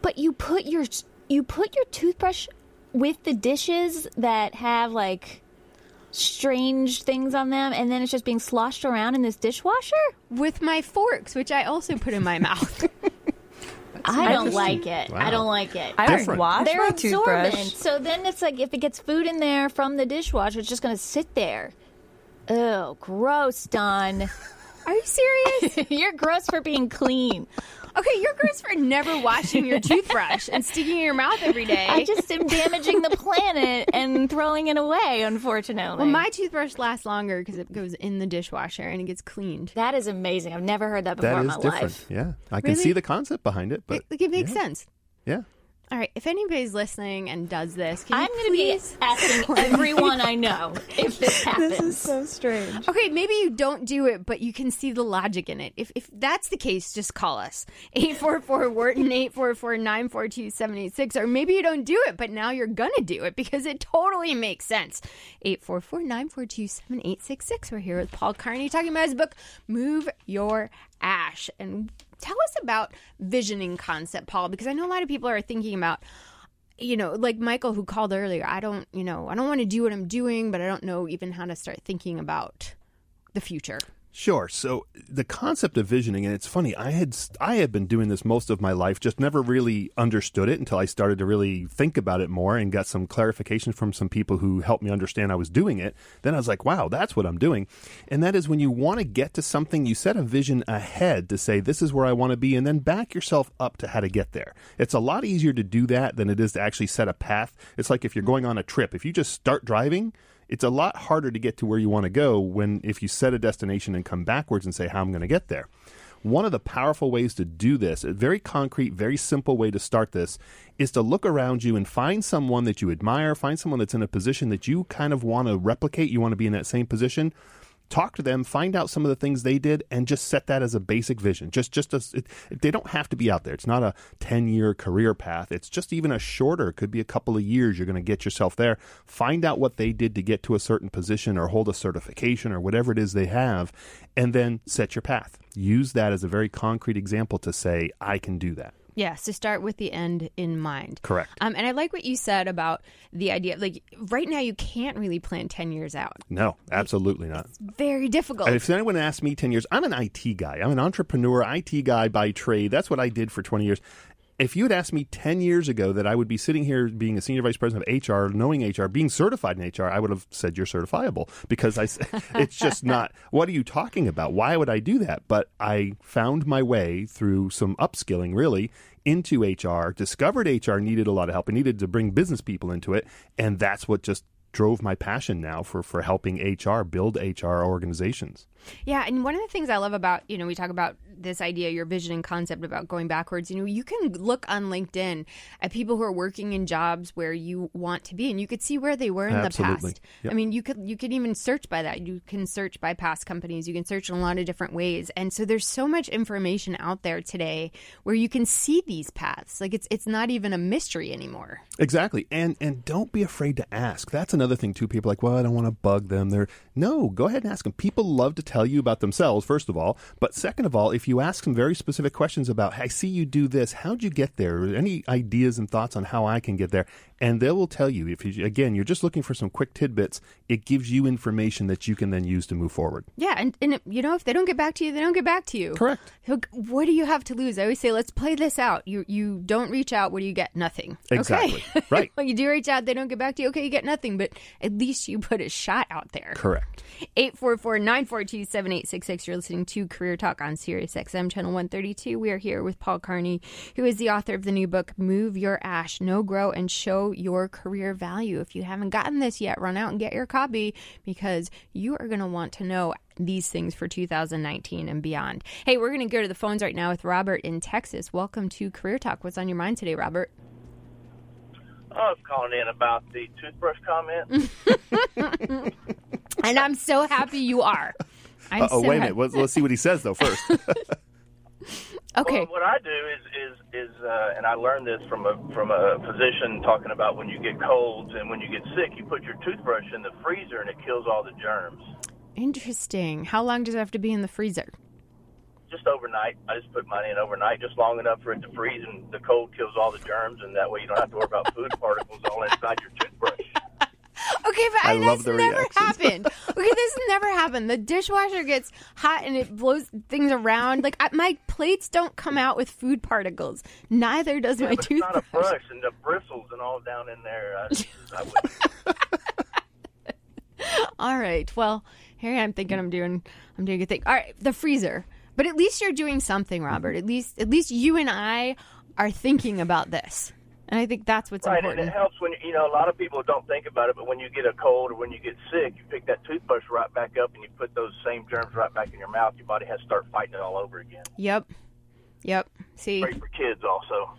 But you put your you put your toothbrush with the dishes that have like strange things on them, and then it's just being sloshed around in this dishwasher. With my forks, which I also put in my <laughs> mouth. I don't like it. I don't like it. I don't wash They're my absorbent. toothbrush. So then it's like if it gets food in there from the dishwasher, it's just going to sit there. Oh, gross, Don. Are you serious? <laughs> You're gross for being clean. Okay, you're gross for never washing your toothbrush and sticking it in your mouth every day. I just am damaging the planet and throwing it away, unfortunately. well, my toothbrush lasts longer because it goes in the dishwasher and it gets cleaned. that is amazing. I've never heard that before that in is my different. life. Yeah, I can Really? see the concept behind it, but Like, it makes yeah. sense. Yeah, All right, if anybody's listening and does this, can I'm going to be <laughs> asking everyone I know <laughs> if this happens. This is so strange. Okay, maybe you don't do it, but you can see the logic in it. If, if that's the case, just call us. <laughs> 844 Wharton, 844 942 786. Or maybe you don't do it, but now you're going to do it because it totally makes sense. 844 942 7866. We're here with Paul Carney talking about his book, Move Your Ash. And tell us about visioning concept, Paul, because I know a lot of people are thinking about you know, like Michael who called earlier, I don't, you know, I don't want to do what I'm doing, but I don't know even how to start thinking about the future. Sure. So the concept of visioning, and it's funny. I had I had been doing this most of my life, just never really understood it until I started to really think about it more and got some clarification from some people who helped me understand I was doing it. Then I was like, wow, that's what I'm doing. And that is when you want to get to something, you set a vision ahead to say this is where I want to be, and then back yourself up to how to get there. It's a lot easier to do that than it is to actually set a path. It's like if you're going on a trip. If you just start driving it's a lot harder to get to where you want to go when if you set a destination and come backwards and say how I'm going to get there. One of the powerful ways to do this, a very concrete, very simple way to start this, is to look around you and find someone that you admire, find someone that's in a position that you kind of want to replicate, you want to be in that same position talk to them, find out some of the things they did, and just set that as a basic vision. Just, just as it, they don't have to be out there. It's not a ten-year career path. It's just even a shorter. It could be a couple of years. You're going to get yourself there. Find out what they did to get to a certain position, or hold a certification, or whatever it is they have, and then set your path. Use that as a very concrete example to say, I can do that. Yeah, to start with the end in mind. Correct. Um, and I like what you said about the idea. Like right now, you can't really plan ten years out. No, absolutely not. Very difficult. If anyone asked me 10 years, I'm an IT guy. I'm an entrepreneur, IT guy by trade. That's what I did for 20 years. If you had asked me 10 years ago that I would be sitting here being a senior vice president of HR, knowing HR, being certified in HR, I would have said you're certifiable because I, <laughs> it's just not, what are you talking about? Why would I do that? But I found my way through some upskilling really into HR, discovered HR needed a lot of help and needed to bring business people into it. And that's what just drove my passion now for, for helping HR build HR organizations. Yeah, and one of the things I love about, you know, we talk about this idea, your vision and concept about going backwards. You know, you can look on LinkedIn at people who are working in jobs where you want to be and you could see where they were in Absolutely. the past. Yep. I mean, you could you could even search by that. You can search by past companies. You can search in a lot of different ways. And so there's so much information out there today where you can see these paths. Like it's it's not even a mystery anymore. Exactly. And and don't be afraid to ask. That's another thing too. People are like, well, I don't want to bug them. They're no, go ahead and ask them. People love to tell you about themselves, first of all. But second of all, if you ask them very specific questions about, I see you do this, how'd you get there? Any ideas and thoughts on how I can get there? And they will tell you if you again you're just looking for some quick tidbits, it gives you information that you can then use to move forward. Yeah, and, and you know, if they don't get back to you, they don't get back to you. Correct. What do you have to lose? I always say, let's play this out. You you don't reach out. What do you get? Nothing. Exactly. Okay. <laughs> Right. when you do reach out, they don't get back to you. Okay, you get nothing, but at least you put a shot out there. Correct. 844-942-7866. You're listening to Career Talk on Sirius XM Channel 132. We are here with Paul Carney, who is the author of the new book, Move Your Ash, Know Grow, and Show Your Career Value. If you haven't gotten this yet, run out and get your copy because you are going to want to know these things for 2019 and beyond. Hey, we're going to go to the phones right now with Robert in Texas. Welcome to Career Talk. What's on your mind today, Robert? I was calling in about the toothbrush comment. <laughs> <laughs> And I'm so happy you are. I'm oh, so wait a happy. minute. Let's, let's see what he says though first. <laughs> Okay. Well, what I do is is is, uh, and I learned this from a from a physician talking about when you get colds and when you get sick, you put your toothbrush in the freezer and it kills all the germs. Interesting. How long does it have to be in the freezer? Just overnight, I just put mine in overnight, just long enough for it to freeze, and the cold kills all the germs, and that way you don't have to worry about food <laughs> particles all inside your toothbrush. Okay, but I and love that's the never reactions. happened. Okay, this has never happened. The dishwasher gets hot and it blows things around. Like I, my plates don't come out with food particles. Neither does my But it's not a toothbrush. brush, and the bristles and all down in there. I, I <laughs> All right. Well, here I'm thinking I'm doing I'm doing a good thing. All right, the freezer. But at least you're doing something, Robert. At least at least you and I are thinking about this. And I think that's what's right, and it helps when you know a lot of people don't think about it, but when you get a cold or when you get sick, you pick that toothbrush right back up and you put those same germs right back in your mouth. Your body has to start fighting it all over again. Yep. Yep. See. Great for kids also.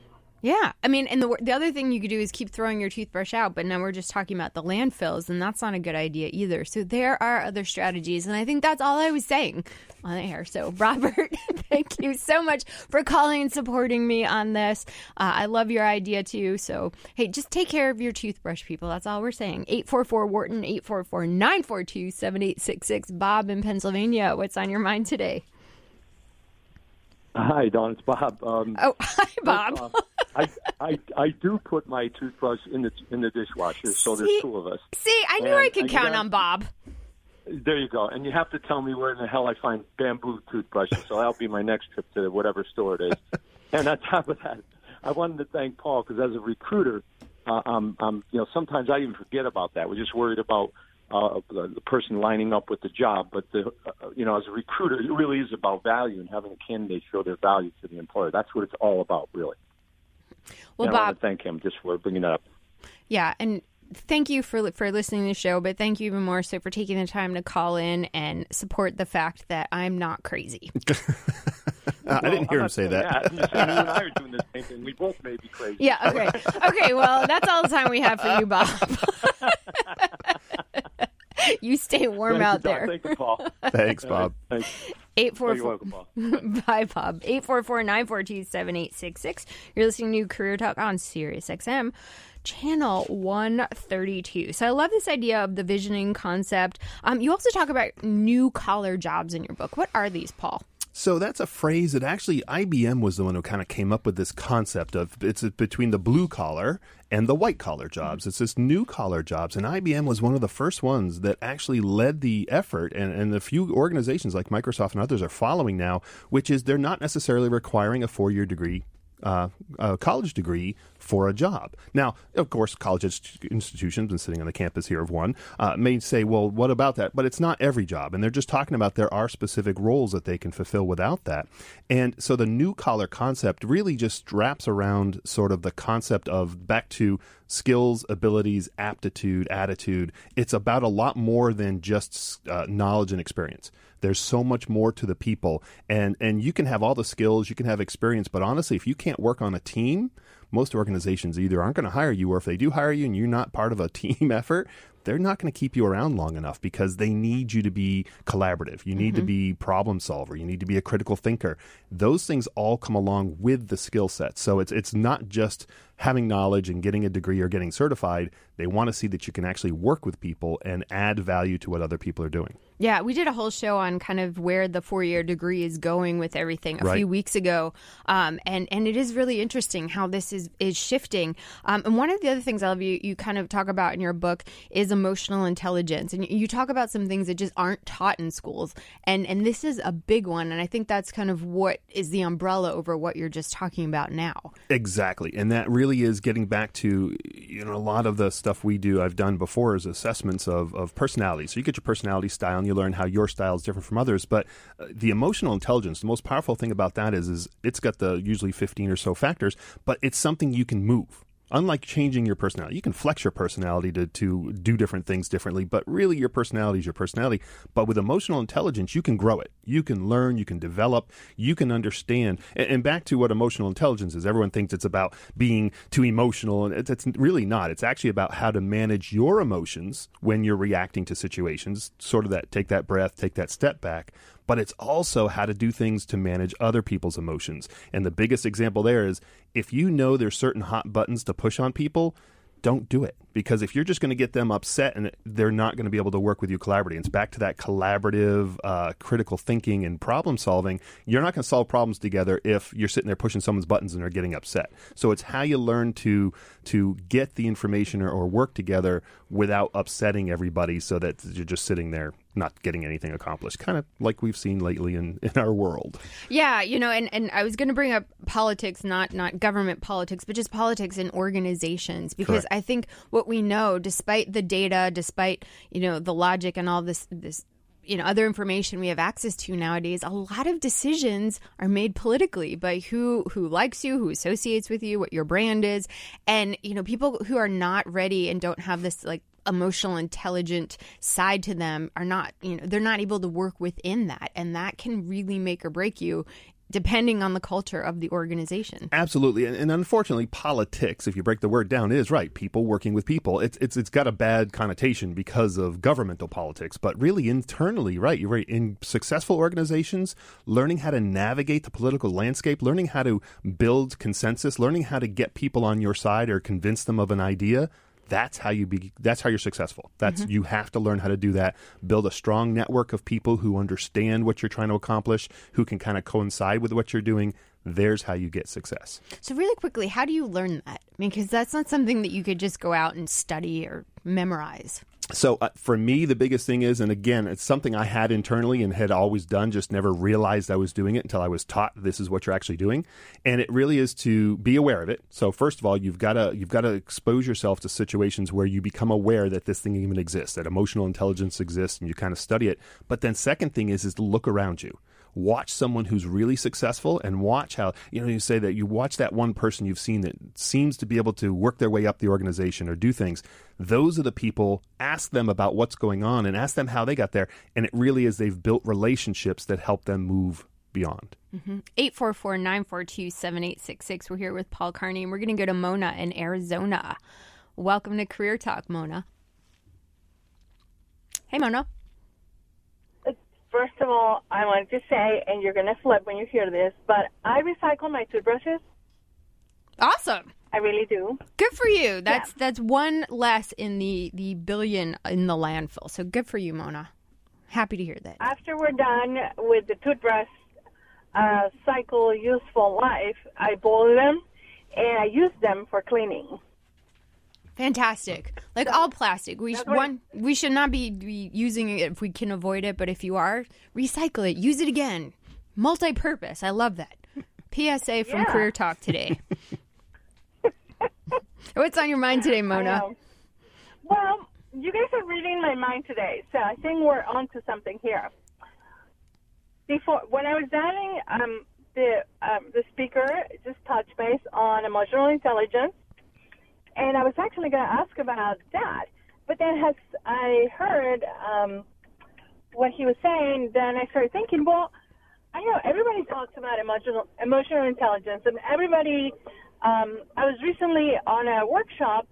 Yeah, I mean, and the the other thing you could do is keep throwing your toothbrush out, but now we're just talking about the landfills, and that's not a good idea either. So there are other strategies, and I think that's all I was saying on air. So <laughs> Robert, <laughs> thank you so much for calling and supporting me on this. Uh, I love your idea too. So hey, just take care of your toothbrush, people. That's all we're saying. Eight four four Wharton, 844-942-7866. Bob in Pennsylvania, what's on your mind today? Hi, Don. It's Bob. Um, Oh, hi, Bob. first off, I, I I do put my toothbrush in the in the dishwasher, so there's two of us. See, I knew And I could count on Bob. There you go. And you have to tell me where in the hell I find bamboo toothbrushes. So that'll be my next trip to whatever store it is. <laughs> and on top of that, I wanted to thank Paul because as a recruiter, uh, um, um, you know, sometimes I even forget about that. We're just worried about uh, the, the person lining up with the job. But the, uh, you know, as a recruiter, it really is about value and having a candidate show their value to the employer. That's what it's all about, really. Well, and I Bob, want to thank him just for bringing that up. Yeah, and thank you for for listening to the show, but thank you even more so for taking the time to call in and support the fact that I'm not crazy. <laughs> Uh, I didn't hear I'm him say saying that. I'm just saying you and I are doing the same thing. We both may be crazy. Yeah, okay. Okay, well, that's all the time we have for you, Bob. <laughs> <laughs> you stay warm Thank out Doc. there. Thank you, Paul. <laughs> Thanks, Bob. Thanks. Eight Oh, four you're four. welcome, Paul. <laughs> Bye, Bob. Eight four four nine four two seven eight six six. You're listening to Career Talk on Sirius XM. Channel 132. So I love this idea of the visioning concept. Um, you also talk about new collar jobs in your book. What are these, Paul? So that's a phrase that actually IBM was the one who kind of came up with this concept of it's between the blue collar and the white collar jobs. It's this new collar jobs, and IBM was one of the first ones that actually led the effort. And, and a few organizations like Microsoft and others are following now, which is they're not necessarily requiring a four year degree uh, a college degree for a job. Now, of course, college inst- institutions, and sitting on the campus here of one, uh, may say, well, what about that? But it's not every job. And they're just talking about there are specific roles that they can fulfill without that. And so the new collar concept really just wraps around sort of the concept of back to skills, abilities, aptitude, attitude. It's about a lot more than just uh, knowledge and experience. There's so much more to the people, and and you can have all the skills, you can have experience, but honestly, if you can't work on a team, most organizations either aren't going to hire you, or if they do hire you and you're not part of a <laughs> team effort, they're not going to keep you around long enough because they need you to be collaborative. You need to mm-hmm. be problem solver. You need to be a critical thinker. Those things all come along with the skill set. So it's it's not just having knowledge and getting a degree or getting certified. They want to see that you can actually work with people and add value to what other people are doing. Yeah, we did a whole show on kind of where the four year degree is going with everything a Right. few weeks ago, um, and and it is really interesting how this is is shifting. Um, and one of the other things I love you you kind of talk about in your book is emotional intelligence, and you, talk about some things that just aren't taught in schools, and and this is a big one, and I think that's kind of what is the umbrella over what you're just talking about now. Exactly. And that really is getting back to, you know, a lot of the stuff we do, I've done before is assessments of, of personality. So you get your personality style and you learn how your style is different from others. But uh, the emotional intelligence, the most powerful thing about that is, is it's got the usually 15 or so factors, but it's something you can move. Unlike changing your personality, you can flex your personality to, to do different things differently, but really your personality is your personality. But with emotional intelligence, you can grow it. You can learn, you can develop, you can understand. And, and back to what emotional intelligence is, everyone thinks it's about being too emotional, and it's, it's really not. It's actually about how to manage your emotions when you're reacting to situations, sort of that take that breath, take that step back but it's also how to do things to manage other people's emotions. And the biggest example there is if you know there's certain hot buttons to push on people, don't do it because if you're just going to get them upset and they're not going to be able to work with you collaboratively, it's back to that collaborative, uh, critical thinking and problem solving. You're not going to solve problems together if you're sitting there pushing someone's buttons and they're getting upset. So it's how you learn to to get the information or, or work together without upsetting everybody, so that you're just sitting there not getting anything accomplished. Kind of like we've seen lately in in our world. Yeah, you know, and, and I was going to bring up politics, not not government politics, but just politics in organizations, because Correct. I think what we know, despite the data, despite you know the logic and all this this you know other information we have access to nowadays, a lot of decisions are made politically by who who likes you, who associates with you, what your brand is, and you know people who are not ready and don't have this like emotional intelligent side to them are not you know they're not able to work within that and that can really make or break you depending on the culture of the organization Absolutely, and, and unfortunately, politics, if you break the word down, is right. People working with people. It's it's it's got a bad connotation because of governmental politics, but really internally, right? You're right. In successful organizations, learning how to navigate the political landscape, learning how to build consensus, learning how to get people on your side or convince them of an idea. That's how you be. That's how you're successful. That's mm-hmm. you have to learn how to do that. Build a strong network of people who understand what you're trying to accomplish, who can kind of coincide with what you're doing. There's how you get success. so really quickly how do you learn that i mean because that's not something that you could just go out and study or memorize? So uh, for me, the biggest thing is, and again, it's something I had internally and had always done, just never realized I was doing it until I was taught this is what you're actually doing. And it really is to be aware of it. So first of all, you've got to you've got to expose yourself to situations where you become aware that this thing even exists, that emotional intelligence exists, and you kind of study it. But then second thing is is to look around you watch someone who's really successful and watch how you know you say that you watch that one person you've seen that seems to be able to work their way up the organization or do things those are the people ask them about what's going on and ask them how they got there and it really is they've built relationships that help them move beyond mm-hmm. 844 942 7866. We're here with Paul Carney, and we're going to go to Mona in Arizona. Welcome to Career Talk, Mona. Hey, Mona. First of all, I wanted to say, and you're going to flip when you hear this, but I recycle my toothbrushes. Awesome. I really do. Good for you. That's that's one less in the the billion in the landfill. So good for you, Mona. Happy to hear that. After we're done with the toothbrush uh, cycle useful life, I boil them and I use them for cleaning. Fantastic. Like all plastic, we sh- one we should not be, be using it if we can avoid it. But if you are, recycle it. Use it again. Multi-purpose. I love that. PSA from Yeah. Career Talk today. <laughs> What's on your mind today, Mona? Well, you guys are reading my mind today, so I think we're onto something here. Before, when I was dialing, um, the um, the speaker just touched base on emotional intelligence, and I was actually going to ask about that. But then, as I heard um, what he was saying, then I started thinking, well, I know everybody talks about emotional emotional intelligence, and everybody. Um, I was recently on a workshop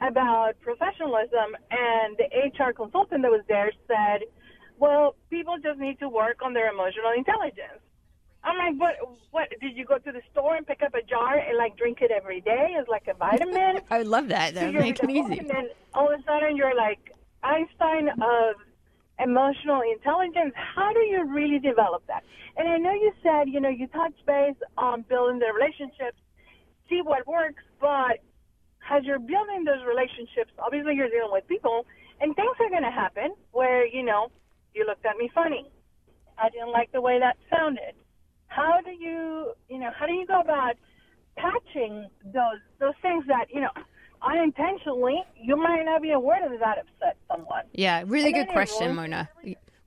about professionalism, and the HR consultant that was there said, "Well, people just need to work on their emotional intelligence." I'm like, "What? What? Did you go to the store and pick up a jar and like drink it every day as like a vitamin?" <laughs> I would love that. That would make it easy. And then all of a sudden you're like Einstein of emotional intelligence. How do you really develop that? And I know you said, you know, you touch base on building the relationships, see what works, but as you're building those relationships, obviously you're dealing with people, and things are going to happen where, you know, you looked at me funny. I didn't like the way that sounded. How do you, you know, how do you go about patching those those things that, you know, unintentionally you might not be aware of that upset someone? Yeah, really And good question, Mona.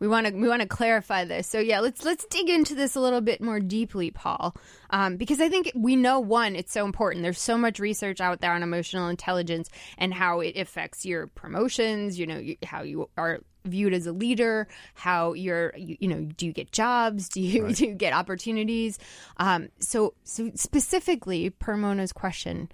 We want to we want to clarify this. So yeah, let's let's dig into this a little bit more deeply, Paul, um, because I think we know one, it's so important. There's so much research out there on emotional intelligence and how it affects your promotions. You know, how you are viewed as a leader, how you're you, you know, do you get jobs? Do you do you get opportunities? Um, so so specifically, per Mona's question.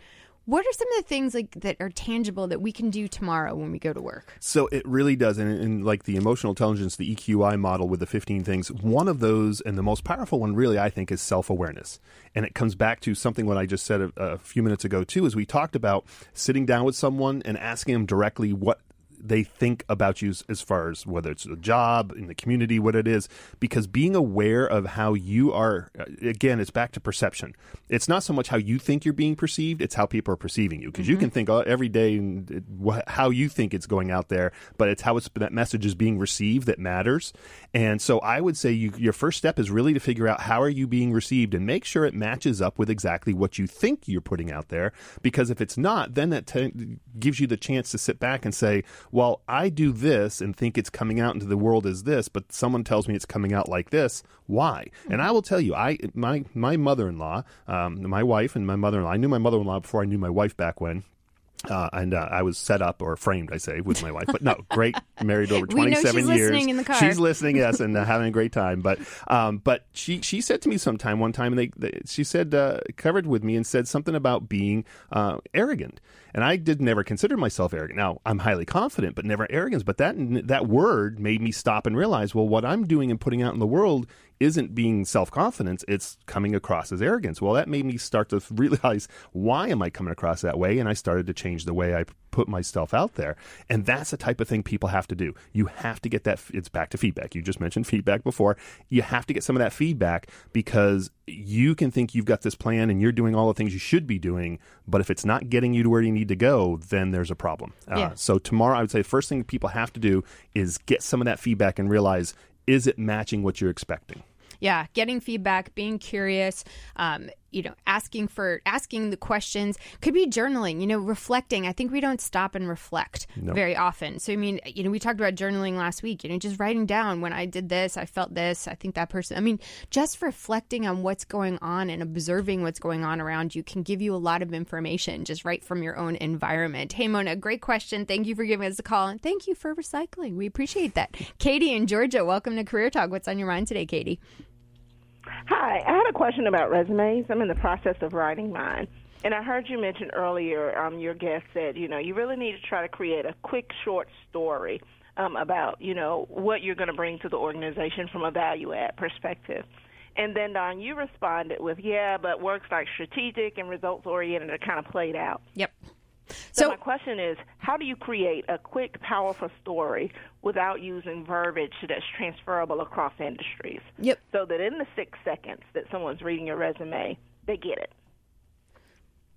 What are some of the things like that are tangible that we can do tomorrow when we go to work? So it really does, and, and like the emotional intelligence, the EQI model with the 15 things, one of those, and the most powerful one, really, I think, is self awareness. And it comes back to something what I just said a, a few minutes ago too, is we talked about sitting down with someone and asking them directly what they think about you as far as whether it's a job in the community, what it is, because being aware of how you are, uh, again, it's back to perception. It's not so much how you think you're being perceived; it's how people are perceiving you. Because you can think uh, every day and it- wh- how you think it's going out there, but it's how it's, that message is being received that matters. And so, I would say you, your first step is really to figure out how are you being received and make sure it matches up with exactly what you think you're putting out there. Because if it's not, then that t- gives you the chance to sit back and say, well, I do this and think it's coming out into the world as this, but someone tells me it's coming out like this. Why? And I will tell you, I my my mother in law, um, my wife and my mother in law. I knew my mother in law before I knew my wife back when. Uh, and uh, I was set up or framed, I say, with my wife. But no, great, married over <laughs> she's 27 years. listening in the car. She's listening, yes, and uh, <laughs> having a great time. But um, but she she said to me sometime one time, and they, they she said uh, covered with me and said something about being uh, arrogant. And I did never consider myself arrogant. Now I'm highly confident, but never arrogance. But that that word made me stop and realize, well, what I'm doing and putting out in the world isn't being self confidence, it's coming across as arrogance. Well, that made me start to <laughs> realize why am I coming across that way? And I started to change the way I put myself out there. And that's the type of thing people have to do. You have to get that, it's back to feedback. You just mentioned feedback before. You have to get some of that feedback because you can think you've got this plan and you're doing all the things you should be doing. But if it's not getting you to where you need to go, then there's a problem. Uh, so tomorrow, I would say the first thing people have to do is get some of that feedback and realize is it matching what you're expecting? Yeah, getting feedback, being curious, um, you know, asking for asking the questions could be journaling. You know, reflecting. I think we don't stop and reflect No. very often. So I mean, you know, we talked about journaling last week. You know, just writing down when I did this, I felt this. I think that person. I mean, just reflecting on what's going on and observing what's going on around you can give you a lot of information just right from your own environment. Hey, Mona, great question. Thank you for giving us a call and thank you for recycling. We appreciate that. Katie in Georgia, welcome to Career Talk. What's on your mind today, Katie? Hi, I had a question about resumes. I'm in the process of writing mine. And I heard you mention earlier, um, your guest said, you know, you really need to try to create a quick, short story um, about, you know, what you're going to bring to the organization from a value add perspective. And then, Don, you responded with, yeah, but works like strategic and results oriented are kind of played out. Yep. So, my question is, how do you create a quick, powerful story without using verbiage that's transferable across industries? Yep. So that in the six seconds that someone's reading your resume, they get it.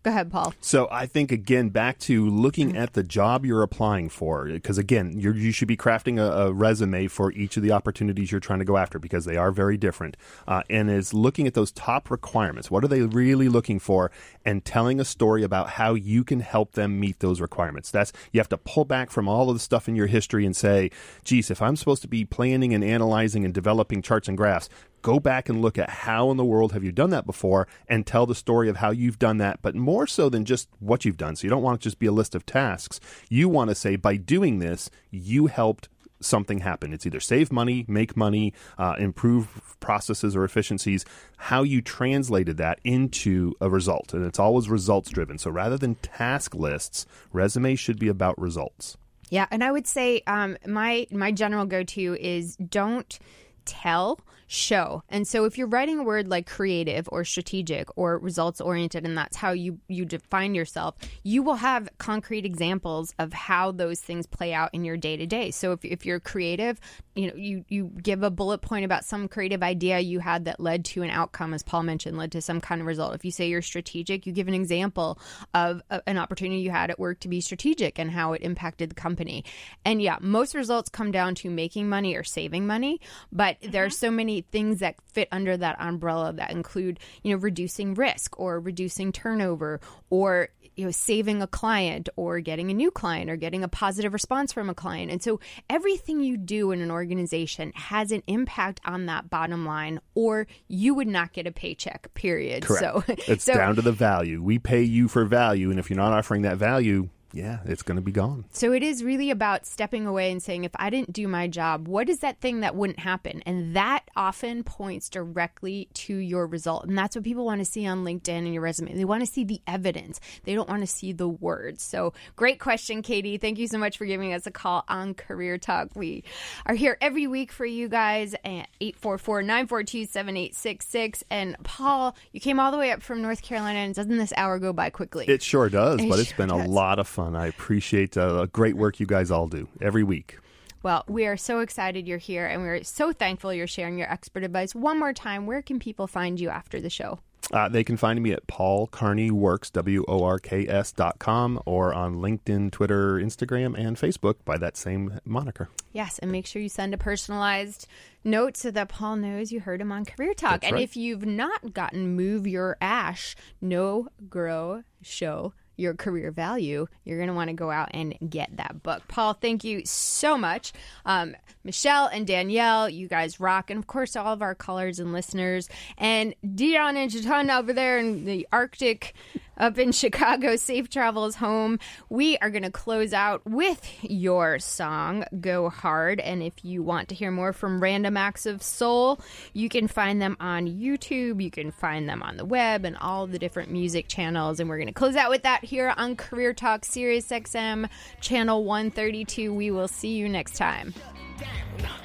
Go ahead, Paul. So I think again back to looking at the job you're applying for, because again you're, you should be crafting a, a resume for each of the opportunities you're trying to go after because they are very different, uh, and is looking at those top requirements. What are they really looking for, and telling a story about how you can help them meet those requirements. That's you have to pull back from all of the stuff in your history and say, geez, if I'm supposed to be planning and analyzing and developing charts and graphs, go back and look at how in the world have you done that before and tell the story of how you've done that, but more so than just what you've done. So you don't want it to just be a list of tasks. You want to say, by doing this, you helped something happen. It's either save money, make money, uh, improve processes or efficiencies, how you translated that into a result. And it's always results driven. So rather than task lists, resumes should be about results. Yeah, and I would say um, my my general go to is don't tell show. And so if you're writing a word like creative or strategic or results oriented and that's how you you define yourself you will have concrete examples of how those things play out in your day to day so if, if you're creative you know you you give a bullet point about some creative idea you had that led to an outcome as paul mentioned led to some kind of result. If you say you're strategic you give an example of a, an opportunity you had at work to be strategic and how it impacted the company. And yeah most results come down to making money or saving money but there are mm-hmm. so many things that fit under that umbrella that include you know reducing risk or reducing turnover or you know saving a client or getting a new client or getting a positive response from a client and so everything you do in an organization has an impact on that bottom line or you would not get a paycheck period Correct. so <laughs> it's so, down to the value. We pay you for value, and if you're not offering that value, yeah, it's going to be gone. So it is really about stepping away and saying, if I didn't do my job, what is that thing that wouldn't happen? And that often points directly to your result. And that's what people want to see on LinkedIn and your resume. They want to see the evidence, they don't want to see the words. So great question, Katie. Thank you so much for giving us a call on Career Talk. We are here every week for you guys at 844 942 7866. And Paul, you came all the way up from North Carolina, and doesn't this hour go by quickly? It sure does, It but it's been a lot of fun. I appreciate uh, the great work you guys all do every week. Well, we are so excited you're here and we're so thankful you're sharing your expert advice. One more time, where can people find you after the show? Uh, they can find me at Paul Carney Works, W O R K S dot com, or on LinkedIn, Twitter, Instagram, and Facebook by that same moniker. Yes, and make sure you send a personalized note so that Paul knows you heard him on Career Talk. That's and right. if you've not gotten Move Your Ash, Know Grow Show your career value, you're going to want to go out and get that book. Paul, thank you so much. Um, Michelle and Danielle, you guys rock. And of course, all of our callers and listeners. And Dion and Jatun over there in the Arctic up in Chicago, safe travels home. We are going to close out with your song, Go Hard. And if you want to hear more from Random Acts of Soul, you can find them on YouTube. You can find them on the web and all the different music channels. And we're going to close out with that here on Career Talk Sirius XM, channel 132. We will see you next time down.